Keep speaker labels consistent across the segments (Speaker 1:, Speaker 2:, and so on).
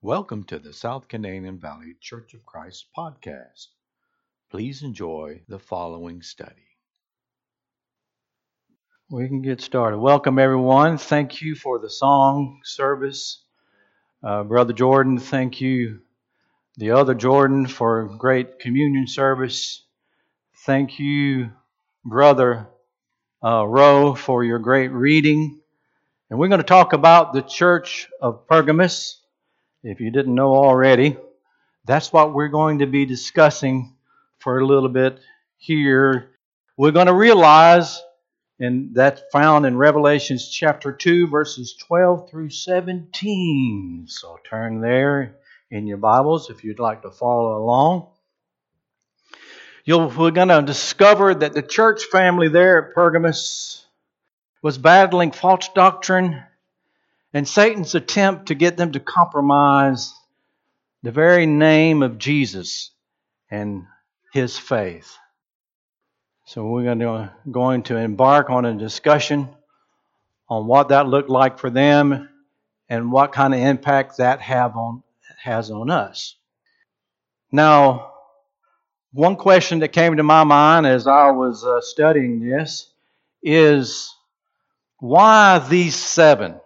Speaker 1: Welcome to the South Canadian Valley Church of Christ podcast. Please enjoy the following study. We can get started. Welcome, everyone. Thank you for the song service. Uh, Brother Jordan, thank you, the other Jordan, for great communion service. Thank you, Brother uh, Rowe, for your great reading. And we're going to talk about the church of Pergamus. If you didn't know already, that's what we're going to be discussing for a little bit here. We're going to realize, and that's found in Revelations chapter 2, verses 12 through 17. So turn there in your Bibles if you'd like to follow along. You'll, we're going to discover that the church family there at Pergamus was battling false doctrine and Satan's attempt to get them to compromise the very name of Jesus and his faith. So we're going to, going to embark on a discussion on what that looked like for them and what kind of impact that have on, has on us. Now, one question that came to my mind as I was uh, studying this is why these seven?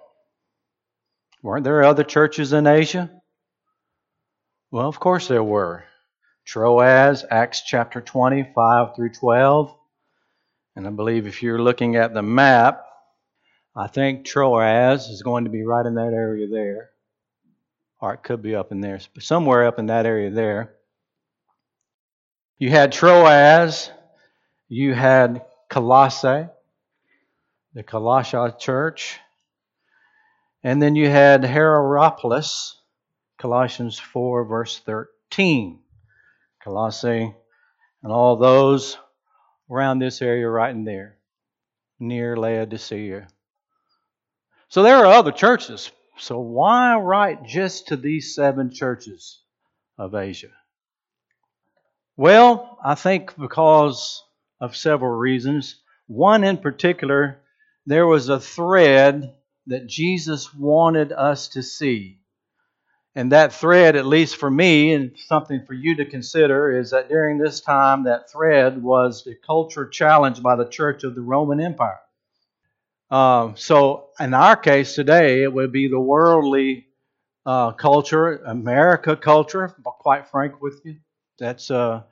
Speaker 1: Weren't there other churches in Asia? Well, of course there were. Troas, Acts chapter 20, 5 through 12. And I believe if you're looking at the map, I think Troas is going to be right in that area there. Or it could be up in there, somewhere up in that area there. You had Troas, you had Colossae, the Colossae church, and then you had Hierapolis, Colossians 4, verse 13. Colossae, and all those around this area right in there, near Laodicea. So there are other churches. So why write just to these seven churches of Asia? Well, I think because of several reasons. One in particular, there was a thread that Jesus wanted us to see. And that thread, at least for me, and something for you to consider, is that during this time, that thread was the culture challenged by the Church of the Roman Empire. Uh, so, in our case today, it would be the worldly uh, culture, America culture, quite frank with you. That's a,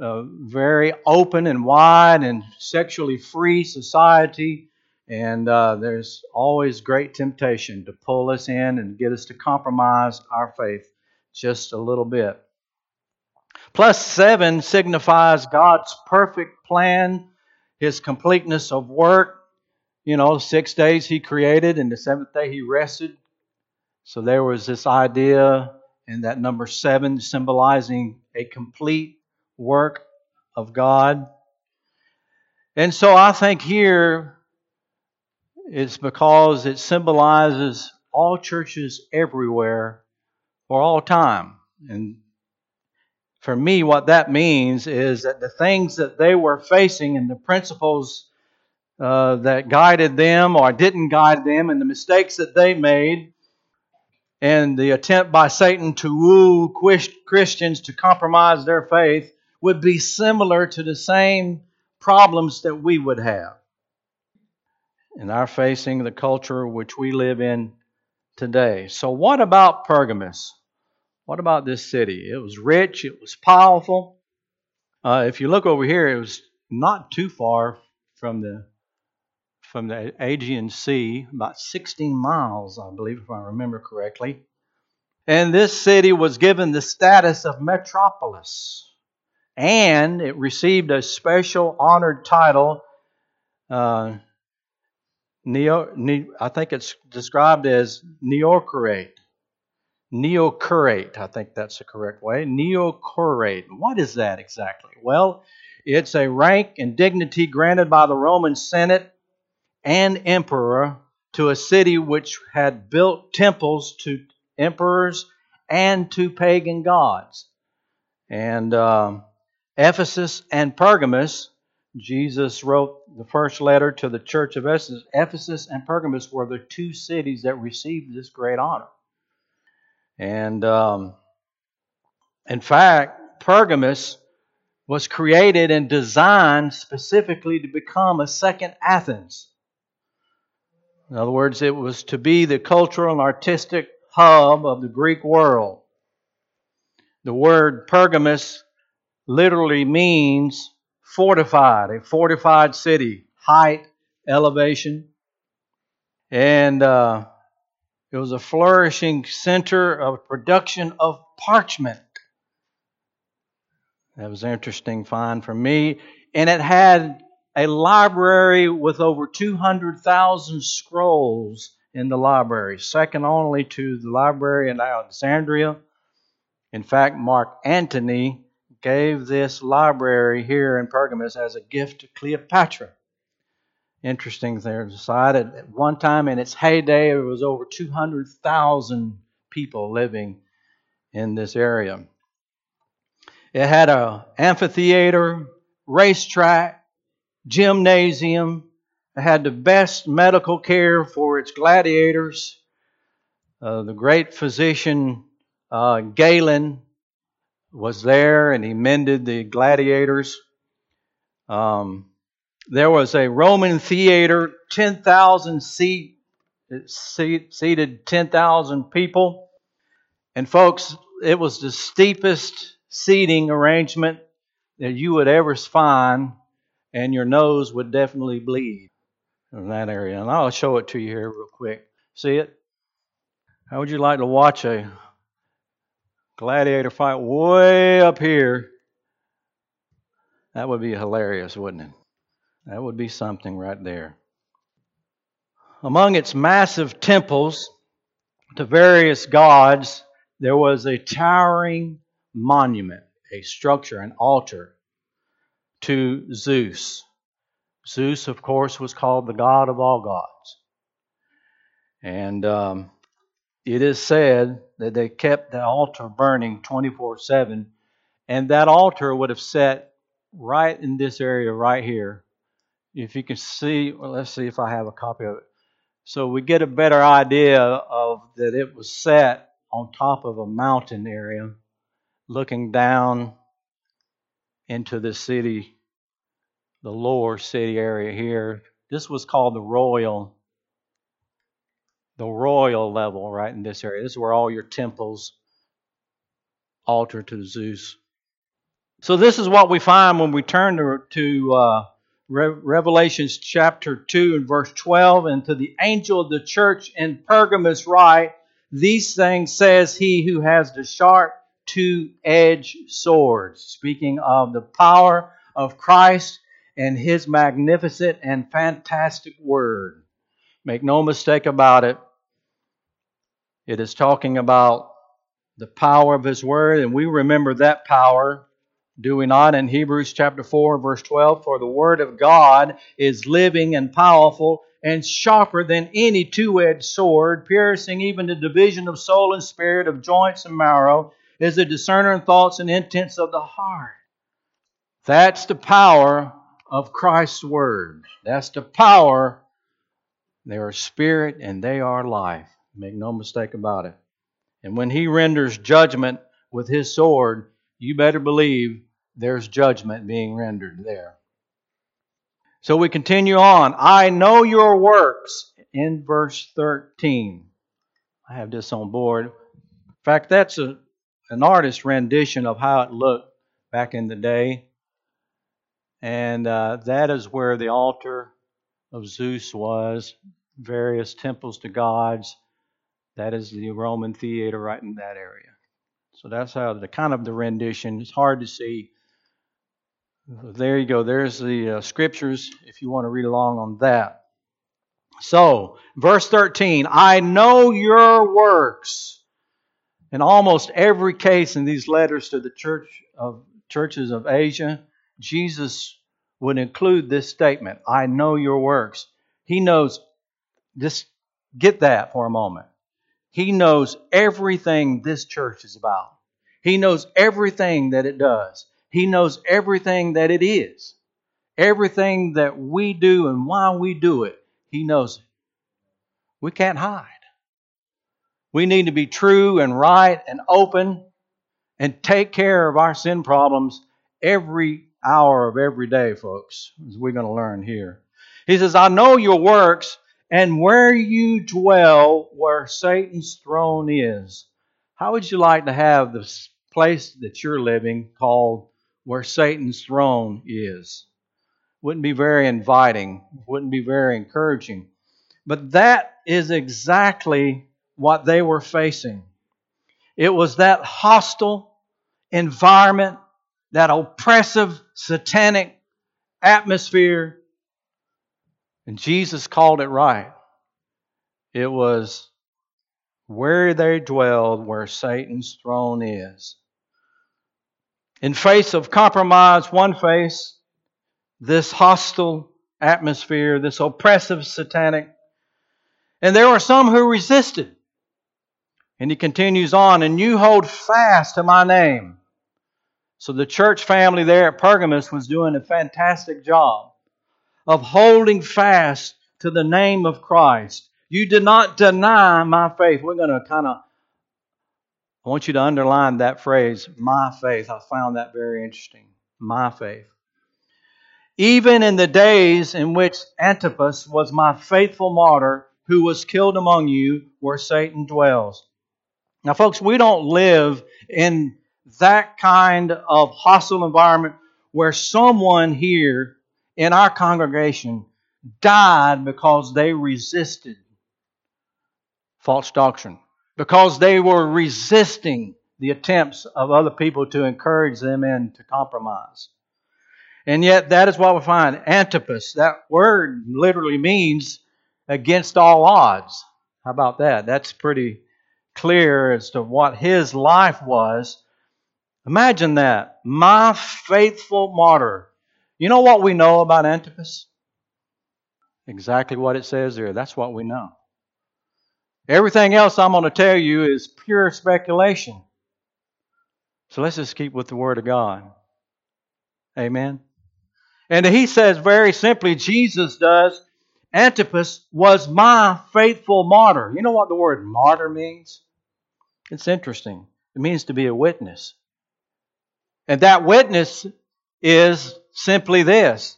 Speaker 1: a very open and wide and sexually free society and uh, there's always great temptation to pull us in and get us to compromise our faith just a little bit. Plus, seven signifies God's perfect plan, His completeness of work. You know, six days He created, and the seventh day He rested. So there was this idea in that number seven symbolizing a complete work of God. And so I think here it's because it symbolizes all churches everywhere for all time. And for me, what that means is that the things that they were facing and the principles uh, that guided them or didn't guide them and the mistakes that they made and the attempt by Satan to woo Christians to compromise their faith would be similar to the same problems that we would have and are facing the culture which we live in today. So, what about Pergamus? What about this city? It was rich, it was powerful. Uh, if you look over here, it was not too far from the from the Aegean Sea, about 16 miles, I believe, if I remember correctly. And this city was given the status of metropolis, and it received a special honored title. Uh, neo, ne, I think it's described as neocurate. Neocurate, I think that's the correct way. Neocurate. What is that exactly? Well, it's a rank and dignity granted by the Roman Senate and emperor to a city which had built temples to emperors and to pagan gods. And um, Ephesus and Pergamus Jesus wrote the first letter to the church of Ephesus. Ephesus and Pergamus were the two cities that received this great honor. And um, in fact, Pergamus was created and designed specifically to become a second Athens. In other words, it was to be the cultural and artistic hub of the Greek world. The word Pergamus literally means fortified, a fortified city, height, elevation. And uh, it was a flourishing center of production of parchment. That was an interesting find for me. And it had a library with over 200,000 scrolls in the library, second only to the library in Alexandria. In fact, Mark Antony gave this library here in Pergamus as a gift to Cleopatra. Interesting there decided at one time in its heyday there was over 200,000 people living in this area. It had an amphitheater, racetrack, gymnasium. It had the best medical care for its gladiators. Uh, the great physician uh, Galen was there and he mended the gladiators. Um, there was a Roman theater, 10,000 seat, seat, seated 10,000 people. And folks, it was the steepest seating arrangement that you would ever find, and your nose would definitely bleed in that area. And I'll show it to you here real quick. See it? How would you like to watch a gladiator fight way up here? That would be hilarious, wouldn't it? That would be something right there. Among its massive temples to various gods, there was a towering monument, a structure, an altar to Zeus. Zeus, of course, was called the god of all gods. And um, it is said that they kept the altar burning 24 7, and that altar would have set right in this area right here. If you can see, well, let's see if I have a copy of it. So we get a better idea of that it was set on top of a mountain area looking down into the city, the lower city area here. This was called the royal, the royal level, right in this area. This is where all your temples altar to Zeus. So this is what we find when we turn to, to uh, Re- Revelations chapter 2 and verse 12. And to the angel of the church in Pergamus write, These things says he who has the sharp two edged swords, speaking of the power of Christ and his magnificent and fantastic word. Make no mistake about it, it is talking about the power of his word, and we remember that power, do we not, in Hebrews chapter 4, verse 12? For the word of God is living and powerful and sharper than any two edged sword, piercing even the division of soul and spirit, of joints and marrow is a discerner of thoughts and intents of the heart. That's the power of Christ's Word. That's the power. They are spirit and they are life. Make no mistake about it. And when He renders judgment with His sword, you better believe there's judgment being rendered there. So we continue on. I know your works in verse 13. I have this on board. In fact, that's a an artist's rendition of how it looked back in the day. And uh, that is where the altar of Zeus was, various temples to gods. That is the Roman theater right in that area. So that's how the kind of the rendition. It's hard to see. There you go. There's the uh, scriptures if you want to read along on that. So, verse 13 I know your works in almost every case in these letters to the church of churches of Asia, Jesus would include this statement, I know your works. He knows just get that for a moment. He knows everything this church is about. He knows everything that it does. He knows everything that it is. Everything that we do and why we do it, he knows it. We can't hide. We need to be true and right and open and take care of our sin problems every hour of every day, folks, as we're going to learn here. He says, I know your works and where you dwell, where Satan's throne is. How would you like to have the place that you're living called where Satan's throne is? Wouldn't be very inviting, wouldn't be very encouraging. But that is exactly what they were facing. It was that hostile environment, that oppressive, satanic atmosphere. And Jesus called it right. It was where they dwelled, where Satan's throne is. In face of compromise, one face, this hostile atmosphere, this oppressive satanic. And there were some who resisted. And he continues on, and you hold fast to my name. So the church family there at Pergamos was doing a fantastic job of holding fast to the name of Christ. You did not deny my faith. We're going to kind of, I want you to underline that phrase, my faith. I found that very interesting. My faith. Even in the days in which Antipas was my faithful martyr who was killed among you, where Satan dwells. Now, folks, we don't live in that kind of hostile environment where someone here in our congregation died because they resisted false doctrine, because they were resisting the attempts of other people to encourage them into compromise. And yet, that is what we find. Antipas, that word literally means against all odds. How about that? That's pretty clear as to what his life was. Imagine that. My faithful martyr. You know what we know about Antipas? Exactly what it says there. That's what we know. Everything else I'm going to tell you is pure speculation. So let's just keep with the Word of God. Amen. And he says very simply, Jesus does, Antipas was my faithful martyr. You know what the word martyr means? It's interesting. It means to be a witness. And that witness is simply this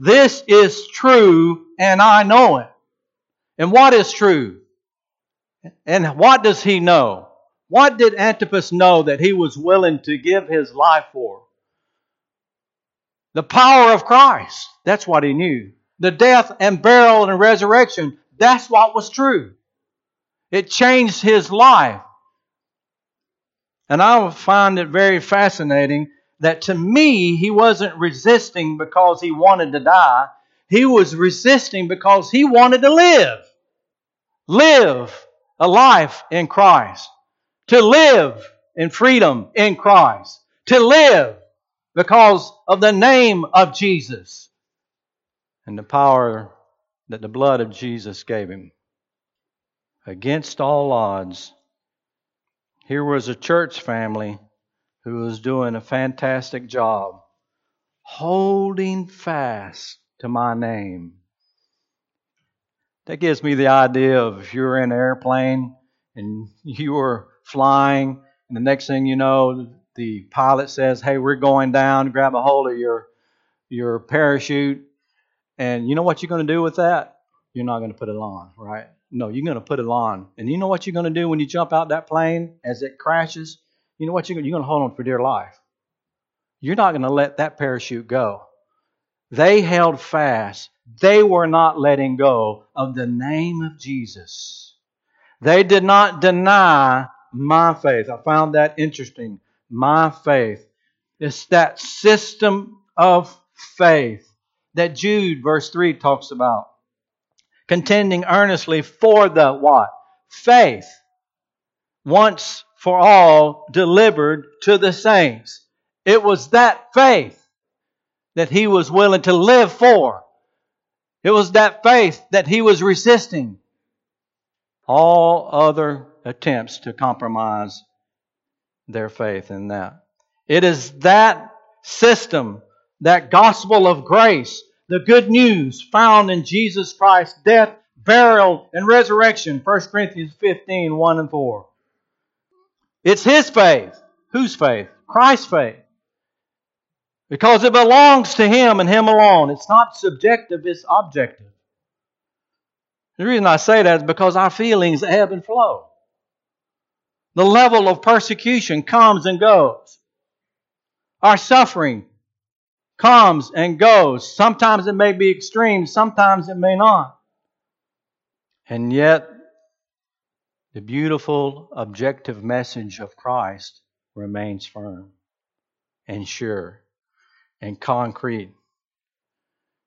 Speaker 1: this is true, and I know it. And what is true? And what does he know? What did Antipas know that he was willing to give his life for? The power of Christ. That's what he knew. The death and burial and resurrection. That's what was true. It changed his life. And I find it very fascinating that to me, he wasn't resisting because he wanted to die. He was resisting because he wanted to live. Live a life in Christ. To live in freedom in Christ. To live because of the name of Jesus and the power that the blood of Jesus gave him. Against all odds, here was a church family who was doing a fantastic job holding fast to my name. That gives me the idea of if you're in an airplane and you were flying, and the next thing you know, the pilot says, "Hey, we're going down. Grab a hold of your your parachute." And you know what you're going to do with that? You're not going to put it on, right? No, you're going to put it on. And you know what you're going to do when you jump out that plane as it crashes? You know what you're going to, hold on for dear life. You're not going to let that parachute go. They held fast. They were not letting go of the name of Jesus. They did not deny my faith. I found that interesting my faith. It's that system of faith that Jude, verse 3, talks about. Contending earnestly for the what? Faith. Once for all delivered to the saints. It was that faith that he was willing to live for. It was that faith that he was resisting all other attempts to compromise their faith in that. It is that system, that gospel of grace, the good news found in Jesus Christ's death, burial, and resurrection. 1 Corinthians 15 1 and 4. It's His faith. Whose faith? Christ's faith. Because it belongs to Him and Him alone. It's not subjective, it's objective. The reason I say that is because our feelings ebb and flow. The level of persecution comes and goes. Our suffering comes and goes. Sometimes it may be extreme, sometimes it may not. And yet, the beautiful objective message of Christ remains firm and sure and concrete.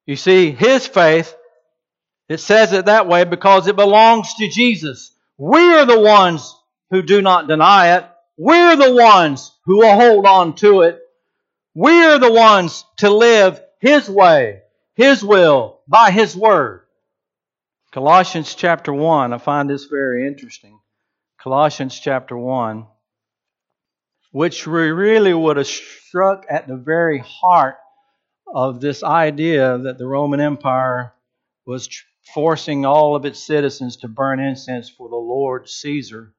Speaker 1: You see, his faith, it says it that way because it belongs to Jesus. We're the ones who do not deny it. We're the ones who will hold on to it. We're the ones to live His way, His will, by His word. Colossians chapter 1, I find this very interesting. Colossians chapter 1, which really would have struck at the very heart of this idea that the Roman Empire was forcing all of its citizens to burn incense for the Lord Caesar.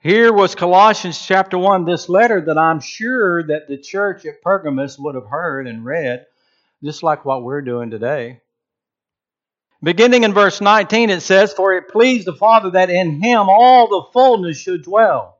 Speaker 1: Here was Colossians chapter 1, this letter that I'm sure that the church at Pergamus would have heard and read, just like what we're doing today. Beginning in verse 19, it says, For it pleased the Father that in him all the fullness should dwell,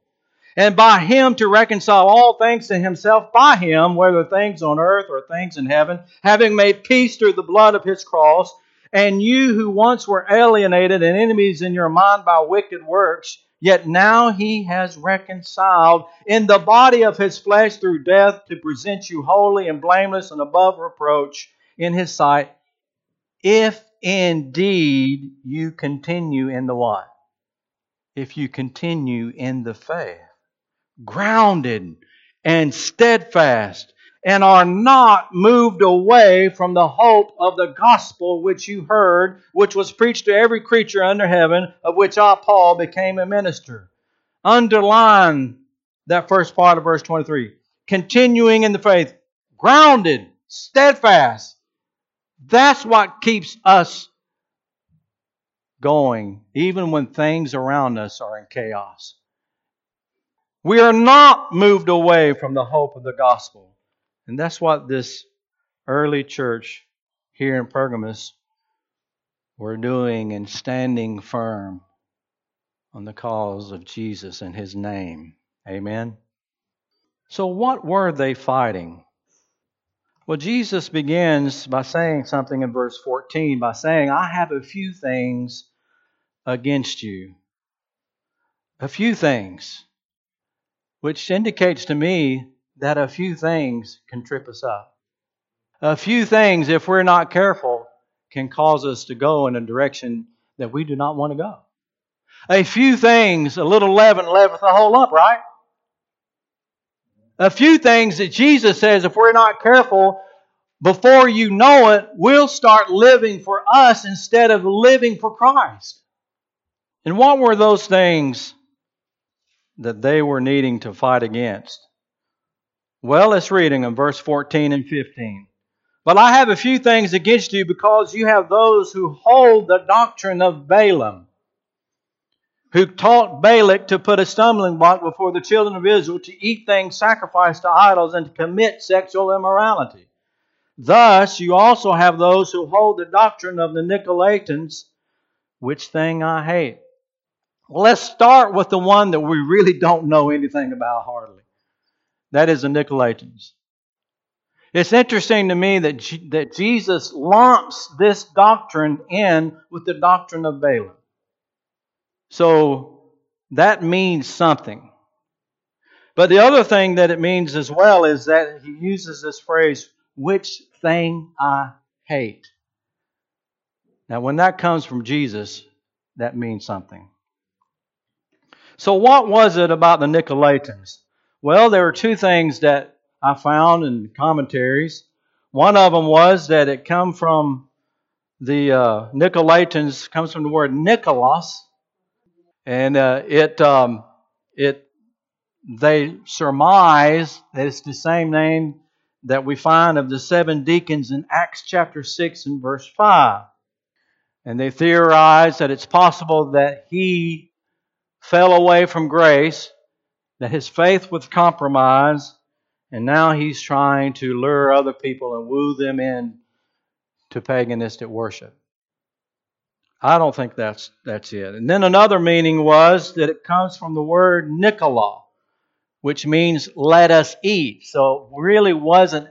Speaker 1: and by him to reconcile all things to himself, by him, whether things on earth or things in heaven, having made peace through the blood of his cross, and you who once were alienated and enemies in your mind by wicked works, Yet now he has reconciled in the body of his flesh through death to present you holy and blameless and above reproach in his sight, if indeed you continue in the what? If you continue in the faith, grounded and steadfast, and are not moved away from the hope of the gospel which you heard, which was preached to every creature under heaven, of which I, Paul, became a minister. Underline that first part of verse 23. Continuing in the faith, grounded, steadfast. That's what keeps us going, even when things around us are in chaos. We are not moved away from the hope of the gospel. And that's what this early church here in Pergamus were doing and standing firm on the cause of Jesus and his name. Amen. So, what were they fighting? Well, Jesus begins by saying something in verse 14 by saying, I have a few things against you. A few things, which indicates to me that a few things can trip us up. A few things, if we're not careful, can cause us to go in a direction that we do not want to go. A few things, a little leaven leaveth the whole lump, right? A few things that Jesus says, if we're not careful, before you know it, we'll start living for us instead of living for Christ. And what were those things that they were needing to fight against? Well, let's read in verse 14 and 15. But I have a few things against you because you have those who hold the doctrine of Balaam, who taught Balak to put a stumbling block before the children of Israel to eat things sacrificed to idols and to commit sexual immorality. Thus, you also have those who hold the doctrine of the Nicolaitans, which thing I hate. Well, let's start with the one that we really don't know anything about hardly. That is the Nicolaitans. It's interesting to me that, G- that Jesus lumps this doctrine in with the doctrine of Balaam. So that means something. But the other thing that it means as well is that he uses this phrase, which thing I hate. Now, when that comes from Jesus, that means something. So, what was it about the Nicolaitans? Well, there were two things that I found in commentaries. One of them was that it come from the uh, Nicolaitans comes from the word Nicholas, and uh, it um, it they surmise that it's the same name that we find of the seven deacons in Acts chapter six and verse five. And they theorize that it's possible that he fell away from grace, that his faith was compromised, and now he's trying to lure other people and woo them in to paganistic worship. I don't think that's that's it. And then another meaning was that it comes from the word Nicola, which means let us eat. So it really wasn't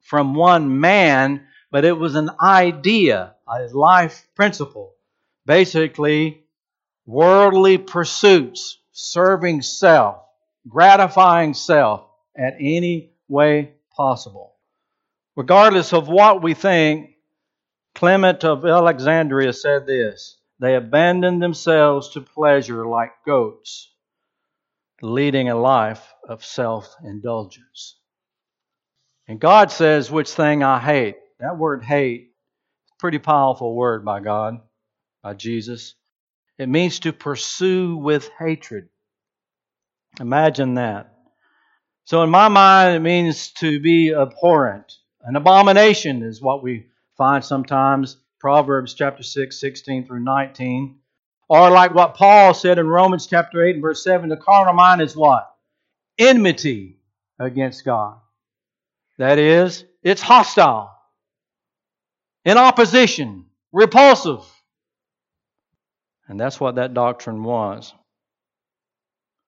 Speaker 1: from one man, but it was an idea, a life principle. Basically, worldly pursuits, serving self, gratifying self at any way possible. Regardless of what we think, Clement of Alexandria said this They abandoned themselves to pleasure like goats, leading a life of self indulgence. And God says, Which thing I hate. That word hate, pretty powerful word by God, by Jesus. It means to pursue with hatred. Imagine that. So, in my mind, it means to be abhorrent. An abomination is what we find sometimes Proverbs chapter 6, 16 through 19. Or like what Paul said in Romans chapter 8 and verse 7, the carnal mind is what? Enmity against God. That is, it's hostile, in opposition, repulsive. And that's what that doctrine was.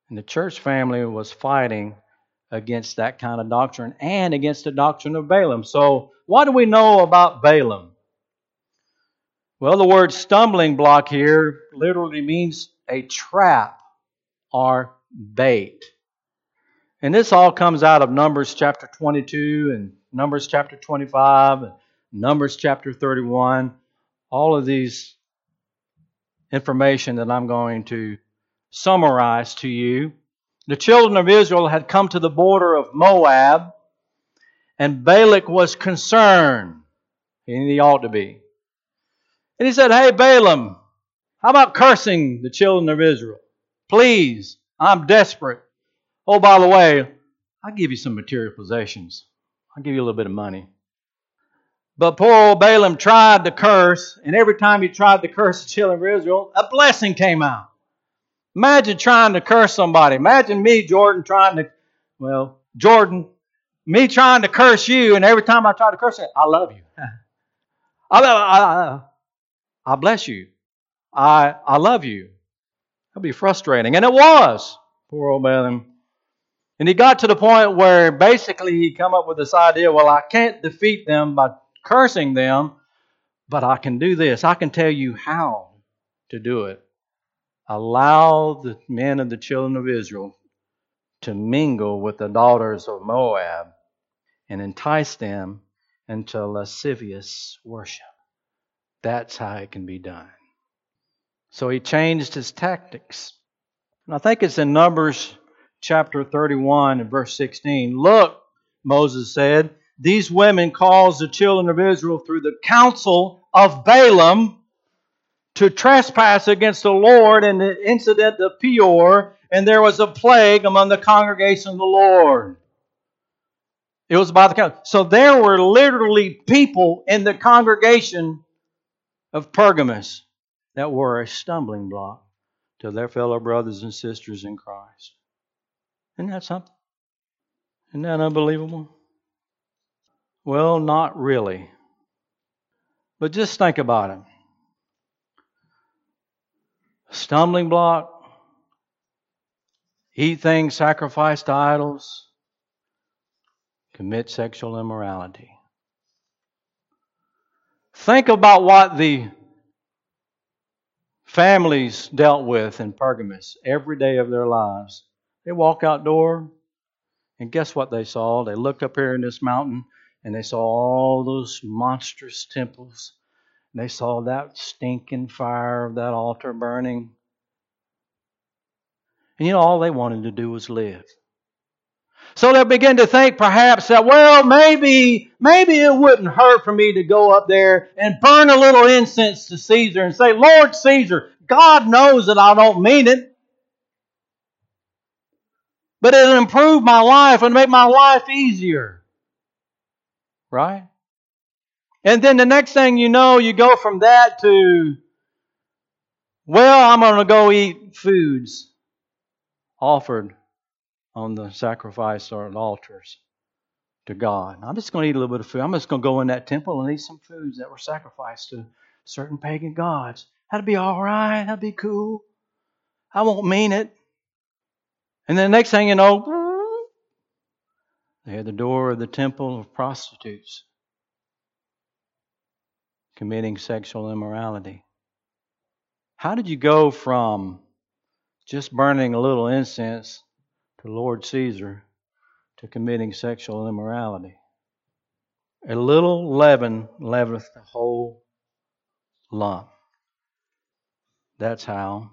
Speaker 1: And the church family was fighting against that kind of doctrine and against the doctrine of Balaam. So, what do we know about Balaam? Well, the word stumbling block here literally means a trap or bait. And this all comes out of Numbers chapter 22 and Numbers chapter 25 and Numbers chapter 31. All of these information that I'm going to summarize to you the children of Israel had come to the border of Moab, and Balak was concerned, and he ought to be. And he said, Hey, Balaam, how about cursing the children of Israel? Please, I'm desperate. Oh, by the way, I'll give you some material possessions. I'll give you a little bit of money. But poor old Balaam tried to curse, and every time he tried to curse the children of Israel, a blessing came out. Imagine trying to curse somebody. Imagine me, Jordan, trying to, well, Jordan, me trying to curse you, and every time I try to curse you, I love you. I, I, I bless you. I, I love you. That'd be frustrating. And it was. Poor old man. And he got to the point where basically he come up with this idea, well, I can't defeat them by cursing them, but I can do this. I can tell you how to do it allow the men of the children of Israel to mingle with the daughters of Moab and entice them into lascivious worship. That's how it can be done. So he changed his tactics. And I think it's in Numbers chapter 31 and verse 16. Look, Moses said, these women caused the children of Israel through the counsel of Balaam to trespass against the Lord in the incident of Peor, and there was a plague among the congregation of the Lord. It was by the count. So there were literally people in the congregation of Pergamus that were a stumbling block to their fellow brothers and sisters in Christ. Isn't that something? Isn't that unbelievable? Well, not really. But just think about it stumbling block, eat things sacrificed to idols, commit sexual immorality. Think about what the families dealt with in Pergamus every day of their lives. They walk outdoor, and guess what they saw? They looked up here in this mountain and they saw all those monstrous temples they saw that stinking fire of that altar burning. And you know, all they wanted to do was live. So they began to think perhaps that, well, maybe, maybe it wouldn't hurt for me to go up there and burn a little incense to Caesar and say, Lord Caesar, God knows that I don't mean it. But it'll improve my life and make my life easier. Right? And then the next thing you know, you go from that to, well, I'm going to go eat foods offered on the sacrifice or altars to God. I'm just going to eat a little bit of food. I'm just going to go in that temple and eat some foods that were sacrificed to certain pagan gods. That'd be all right. That'd be cool. I won't mean it. And then the next thing you know, they had the door of the temple of prostitutes committing sexual immorality. How did you go from just burning a little incense to Lord Caesar to committing sexual immorality? A little leaven leaveneth the whole lump. That's how.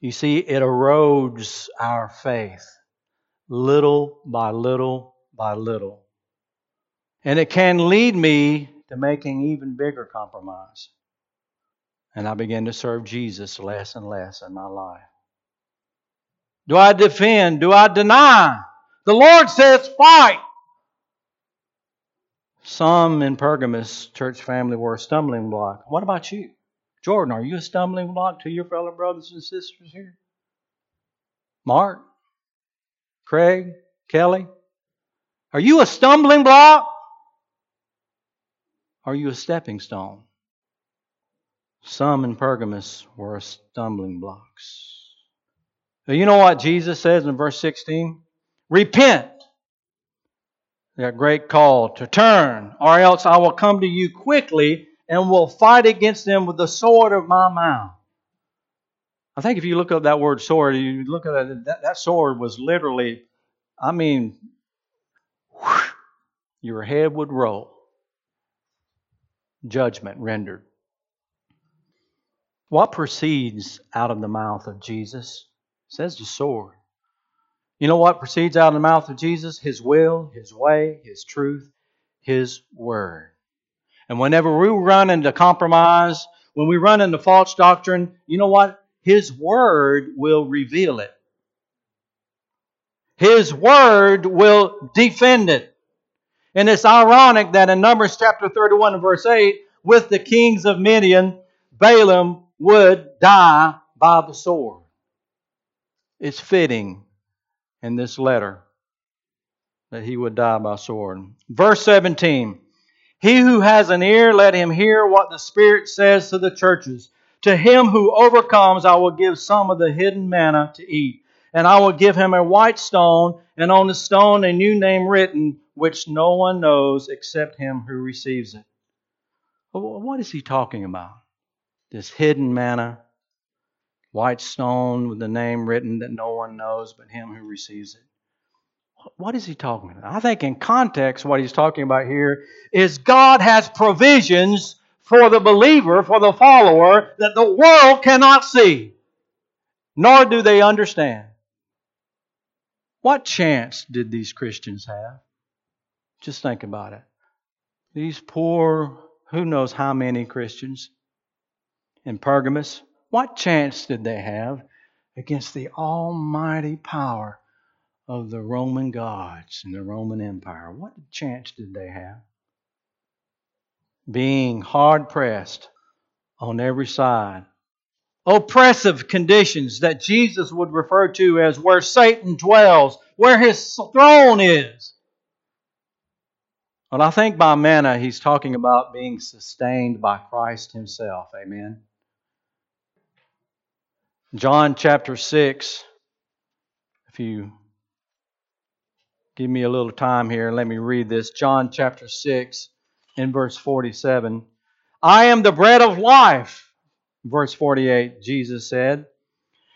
Speaker 1: You see, it erodes our faith little by little by little. And it can lead me to making even bigger compromise. And I began to serve Jesus less and less in my life. Do I defend? Do I deny? The Lord says, fight. Some in Pergamus church family were a stumbling block. What about you? Jordan, are you a stumbling block to your fellow brothers and sisters here? Mark? Craig? Kelly? Are you a stumbling block? Are you a stepping stone? Some in Pergamus were stumbling blocks. You know what Jesus says in verse 16? Repent. That great call to turn, or else I will come to you quickly and will fight against them with the sword of my mouth. I think if you look up that word sword, you look at it, that, that sword was literally, I mean, your head would roll. Judgment rendered. What proceeds out of the mouth of Jesus? It says the sword. You know what proceeds out of the mouth of Jesus? His will, His way, His truth, His word. And whenever we run into compromise, when we run into false doctrine, you know what? His word will reveal it. His word will defend it. And it's ironic that in Numbers chapter 31 and verse 8, with the kings of Midian, Balaam would die by the sword. It's fitting in this letter that he would die by sword. Verse 17 He who has an ear, let him hear what the Spirit says to the churches. To him who overcomes, I will give some of the hidden manna to eat. And I will give him a white stone, and on the stone a new name written, which no one knows except him who receives it. What is he talking about? This hidden manna, white stone with the name written that no one knows but him who receives it. What is he talking about? I think in context, what he's talking about here is God has provisions for the believer, for the follower, that the world cannot see, nor do they understand. What chance did these Christians have? Just think about it. These poor, who knows how many Christians in Pergamus, what chance did they have against the almighty power of the Roman gods and the Roman Empire? What chance did they have? Being hard pressed on every side. Oppressive conditions that Jesus would refer to as where Satan dwells, where his throne is. Well, I think by manna, he's talking about being sustained by Christ himself. Amen. John chapter 6, if you give me a little time here, let me read this. John chapter 6, in verse 47. I am the bread of life. Verse 48, Jesus said,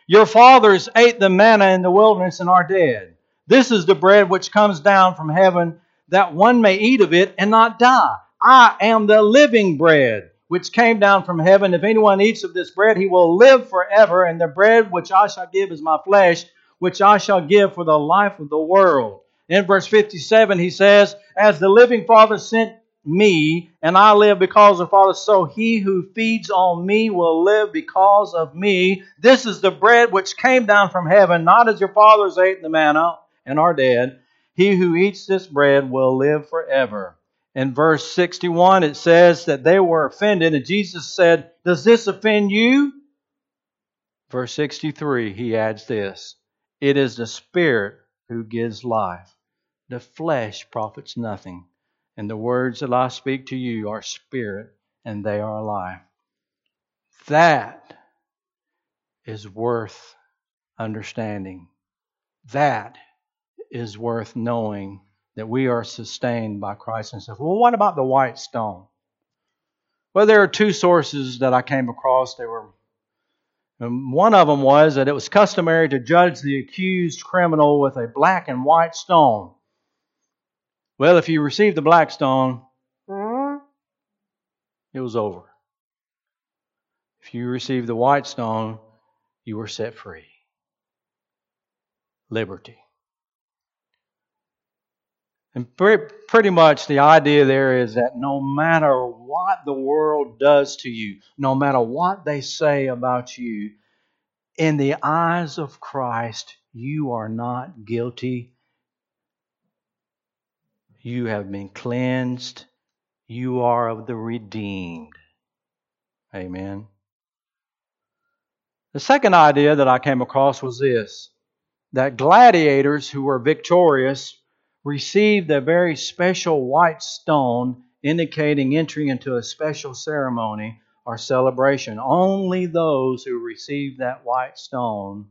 Speaker 1: Your fathers ate the manna in the wilderness and are dead. This is the bread which comes down from heaven that one may eat of it and not die. I am the living bread which came down from heaven. If anyone eats of this bread, he will live forever. And the bread which I shall give is my flesh, which I shall give for the life of the world. In verse 57, he says, As the living Father sent me, and I live because of the Father, so he who feeds on me will live because of me. This is the bread which came down from heaven, not as your fathers ate the manna and are dead. He who eats this bread will live forever. In verse 61, it says that they were offended, and Jesus said, Does this offend you? Verse 63, he adds this It is the Spirit who gives life. The flesh profits nothing. And the words that I speak to you are spirit and they are life. That is worth understanding. That is worth knowing that we are sustained by Christ and stuff. Well, what about the white stone? Well, there are two sources that I came across. They were and one of them was that it was customary to judge the accused criminal with a black and white stone. Well, if you received the black stone, hmm? it was over. If you received the white stone, you were set free. Liberty. And pretty much the idea there is that no matter what the world does to you, no matter what they say about you, in the eyes of Christ, you are not guilty. You have been cleansed. You are of the redeemed. Amen. The second idea that I came across was this that gladiators who were victorious received a very special white stone indicating entry into a special ceremony or celebration. Only those who received that white stone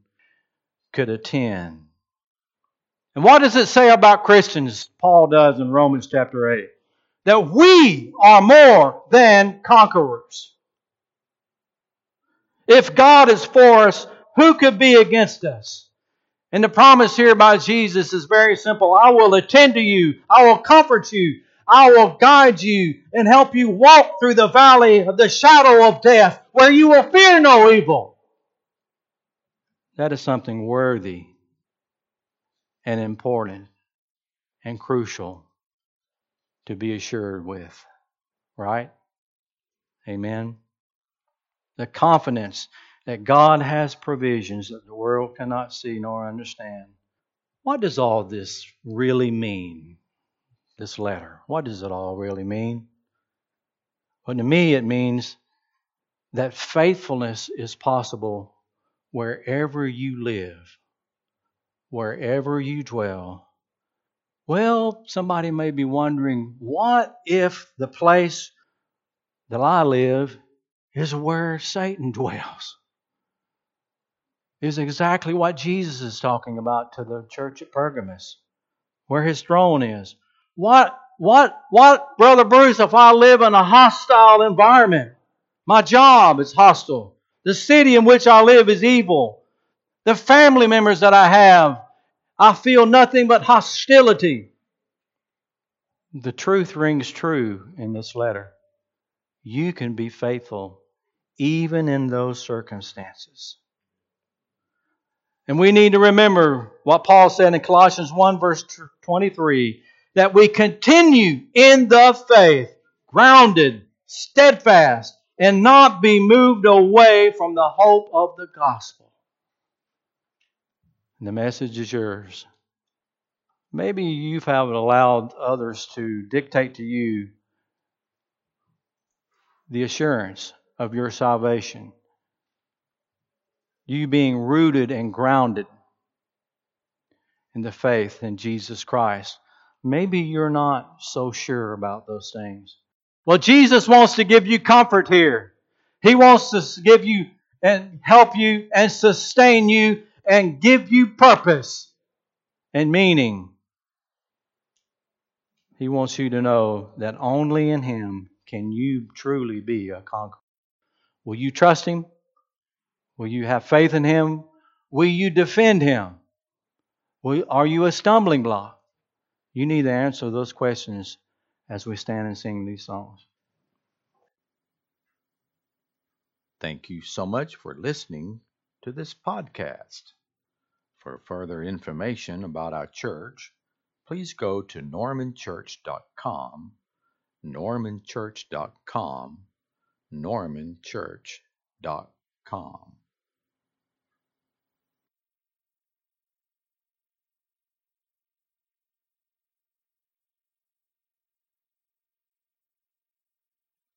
Speaker 1: could attend. And what does it say about Christians? Paul does in Romans chapter 8 that we are more than conquerors. If God is for us, who could be against us? And the promise here by Jesus is very simple. I will attend to you. I will comfort you. I will guide you and help you walk through the valley of the shadow of death where you will fear no evil. That is something worthy and important and crucial to be assured with. Right? Amen. The confidence that God has provisions that the world cannot see nor understand. What does all this really mean? This letter. What does it all really mean? Well, to me, it means that faithfulness is possible wherever you live, wherever you dwell. Well, somebody may be wondering, what if the place that I live is where Satan dwells? Is exactly what Jesus is talking about to the church at Pergamus, where his throne is. What, what, what, Brother Bruce, if I live in a hostile environment? My job is hostile. The city in which I live is evil. The family members that I have, I feel nothing but hostility. The truth rings true in this letter. You can be faithful even in those circumstances. And we need to remember what Paul said in Colossians 1, verse 23 that we continue in the faith, grounded, steadfast, and not be moved away from the hope of the gospel. And the message is yours. Maybe you haven't allowed others to dictate to you the assurance of your salvation you being rooted and grounded in the faith in Jesus Christ. Maybe you're not so sure about those things. Well, Jesus wants to give you comfort here. He wants to give you and help you and sustain you and give you purpose and meaning. He wants you to know that only in Him can you truly be a conqueror. Will you trust Him? Will you have faith in Him? Will you defend Him? Will, are you a stumbling block? You need to answer those questions as we stand and sing these songs.
Speaker 2: Thank you so much for listening to this podcast. For further information about our church, please go to normanchurch.com, normanchurch.com, normanchurch.com.